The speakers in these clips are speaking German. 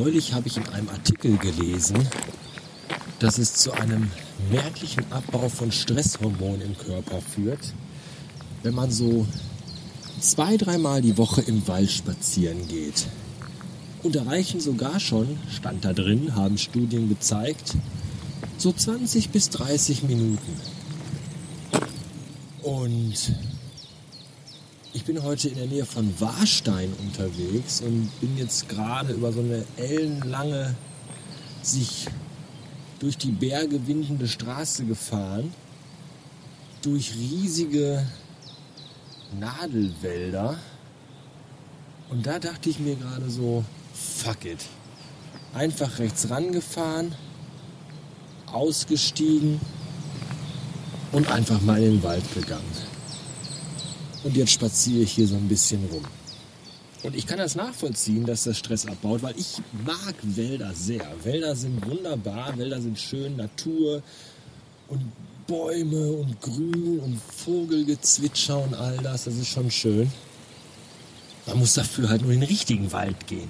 Neulich habe ich in einem Artikel gelesen, dass es zu einem merklichen Abbau von Stresshormonen im Körper führt, wenn man so zwei, dreimal die Woche im Wald spazieren geht. Und erreichen sogar schon, stand da drin, haben Studien gezeigt, so 20 bis 30 Minuten. Und ich bin heute in der Nähe von Warstein unterwegs und bin jetzt gerade über so eine ellenlange, sich durch die Berge windende Straße gefahren, durch riesige Nadelwälder. Und da dachte ich mir gerade so, fuck it. Einfach rechts rangefahren, ausgestiegen und einfach mal in den Wald gegangen. Und jetzt spaziere ich hier so ein bisschen rum. Und ich kann das nachvollziehen, dass das Stress abbaut, weil ich mag Wälder sehr. Wälder sind wunderbar, Wälder sind schön, Natur und Bäume und Grün und Vogelgezwitscher und all das, das ist schon schön. Man muss dafür halt nur in den richtigen Wald gehen.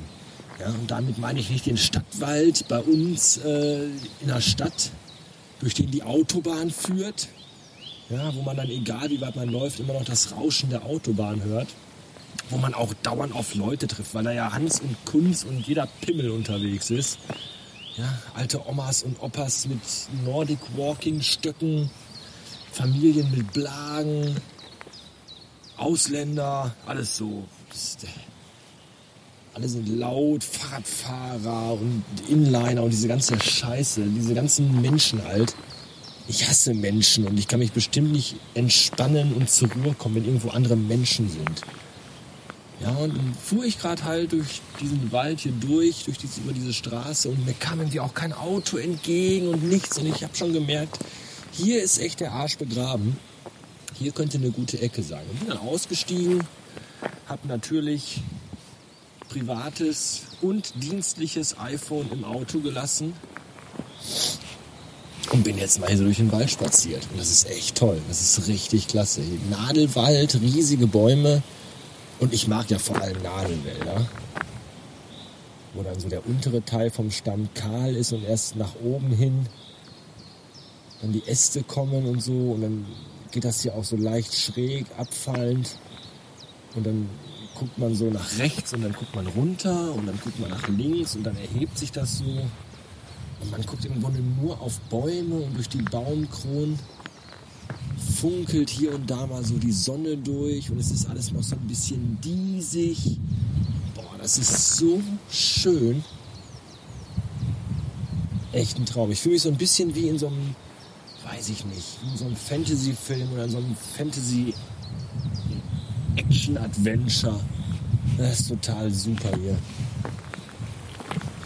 Ja, und damit meine ich nicht den Stadtwald bei uns äh, in der Stadt, durch den die Autobahn führt, ja, wo man dann, egal wie weit man läuft, immer noch das Rauschen der Autobahn hört. Wo man auch dauernd auf Leute trifft, weil da ja Hans und Kunz und jeder Pimmel unterwegs ist. Ja, alte Omas und Opas mit Nordic Walking Stöcken, Familien mit Blagen, Ausländer, alles so. Alle sind laut, Fahrradfahrer und Inliner und diese ganze Scheiße, diese ganzen Menschen halt ich hasse Menschen und ich kann mich bestimmt nicht entspannen und zur Ruhe kommen, wenn irgendwo andere Menschen sind. Ja, und dann fuhr ich gerade halt durch diesen Wald hier durch, durch diese, über diese Straße und mir kam irgendwie auch kein Auto entgegen und nichts. Und ich habe schon gemerkt, hier ist echt der Arsch begraben. Hier könnte eine gute Ecke sein. Und bin dann ausgestiegen, habe natürlich privates und dienstliches iPhone im Auto gelassen und bin jetzt mal hier so durch den Wald spaziert. Und das ist echt toll. Das ist richtig klasse. Nadelwald, riesige Bäume. Und ich mag ja vor allem Nadelwälder. Wo dann so der untere Teil vom Stamm kahl ist und erst nach oben hin dann die Äste kommen und so. Und dann geht das hier auch so leicht schräg, abfallend. Und dann guckt man so nach rechts und dann guckt man runter und dann guckt man nach links und dann erhebt sich das so. Man guckt im Grunde nur auf Bäume und durch die Baumkronen funkelt hier und da mal so die Sonne durch und es ist alles noch so ein bisschen diesig. Boah, das ist so schön. Echt ein Traum. Ich fühle mich so ein bisschen wie in so einem, weiß ich nicht, in so einem Fantasy-Film oder in so einem Fantasy-Action-Adventure. Das ist total super hier.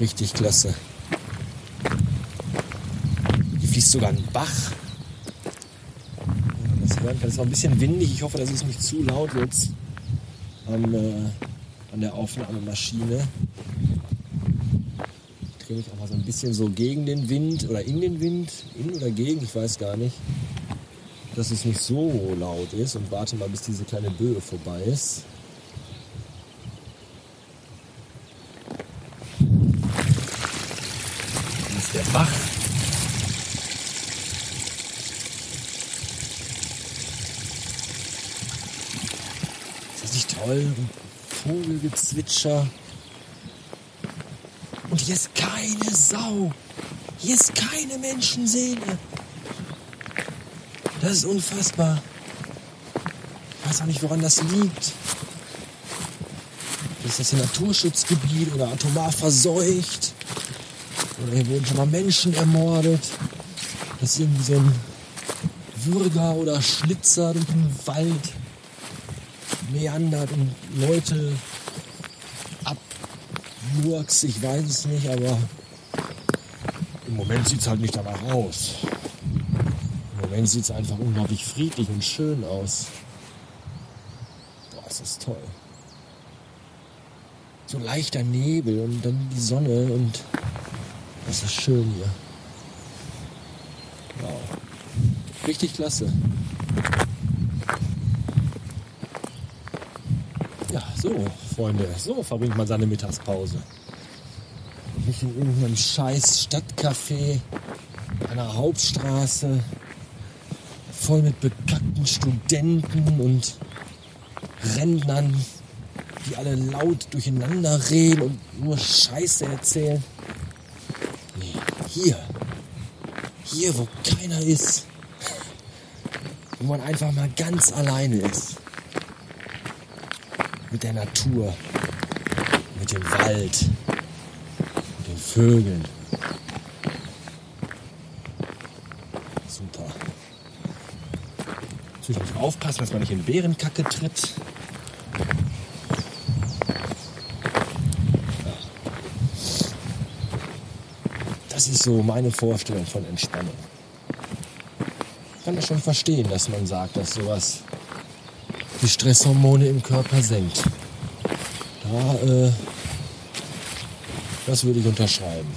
Richtig klasse fließt sogar ein Bach. Das hören kann. Es war ein bisschen windig. Ich hoffe, das ist nicht zu laut jetzt an, äh, an der Aufnahmemaschine. Ich drehe mich auch mal so ein bisschen so gegen den Wind oder in den Wind. In oder gegen, ich weiß gar nicht. Dass es nicht so laut ist und warte mal, bis diese kleine Böe vorbei ist. Der Bach. Toll Vogelgezwitscher. Und hier ist keine Sau. Hier ist keine Menschenseele. Das ist unfassbar. Ich weiß auch nicht, woran das liegt. Ist das ein Naturschutzgebiet oder atomar verseucht? Oder hier wurden schon mal Menschen ermordet? Das ist irgendwie so ein Würger oder Schlitzer durch den Wald meandert und Leute abmurks, ich weiß es nicht, aber im Moment sieht es halt nicht danach aus. Im Moment sieht es einfach unglaublich friedlich und schön aus. Boah, das ist toll. So leichter Nebel und dann die Sonne und das ist schön hier. Wow. Richtig klasse. So, Freunde, so verbringt man seine Mittagspause. nicht in irgendeinem scheiß Stadtcafé an der Hauptstraße voll mit bekackten Studenten und Rentnern, die alle laut durcheinander reden und nur Scheiße erzählen. Nee, hier. Hier, wo keiner ist. Wo man einfach mal ganz alleine ist. Mit der Natur. Mit dem Wald. Mit den Vögeln. Super. Natürlich muss aufpassen, dass man nicht in Bärenkacke tritt. Das ist so meine Vorstellung von Entspannung. Ich kann das schon verstehen, dass man sagt, dass sowas die Stresshormone im Körper senkt. Da, äh, das würde ich unterschreiben.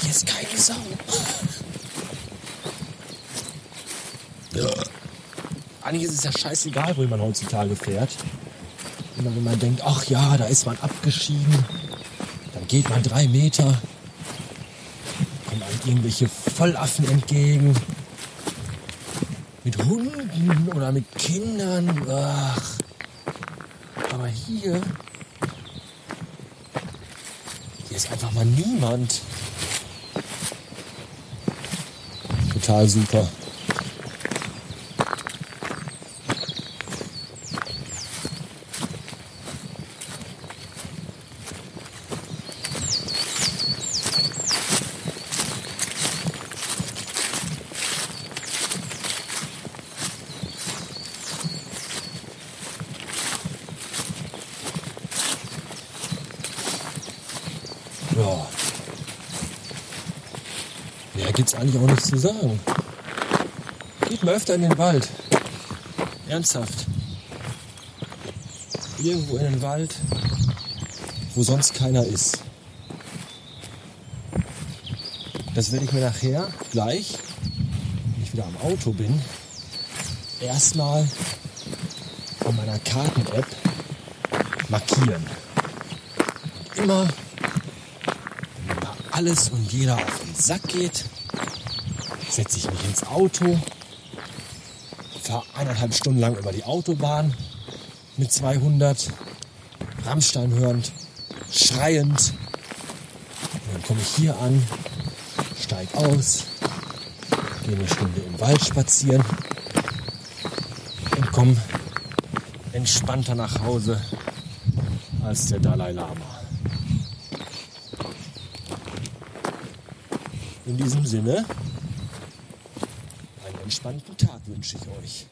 Hier ist keine Sau. Ja. Eigentlich ist es ja scheißegal, wo man heutzutage fährt. Immer wenn man denkt, ach ja, da ist man abgeschieden, dann geht man drei Meter, irgendwelche Vollaffen entgegen. Mit Hunden oder mit Kindern. Ach. Aber hier. Hier ist einfach mal niemand. Total super. Ja. Mehr gibt's eigentlich auch nichts zu sagen. Geht mal öfter in den Wald. Ernsthaft. Irgendwo in den Wald, wo sonst keiner ist. Das werde ich mir nachher gleich, wenn ich wieder am Auto bin, erstmal von meiner Karten-App markieren. Und immer alles und jeder auf den Sack geht, setze ich mich ins Auto, fahre eineinhalb Stunden lang über die Autobahn mit 200, Rammstein hörend, schreiend. Und dann komme ich hier an, steig aus, gehe eine Stunde im Wald spazieren und komme entspannter nach Hause als der Dalai Lama. In diesem Sinne, einen entspannten Tag wünsche ich euch.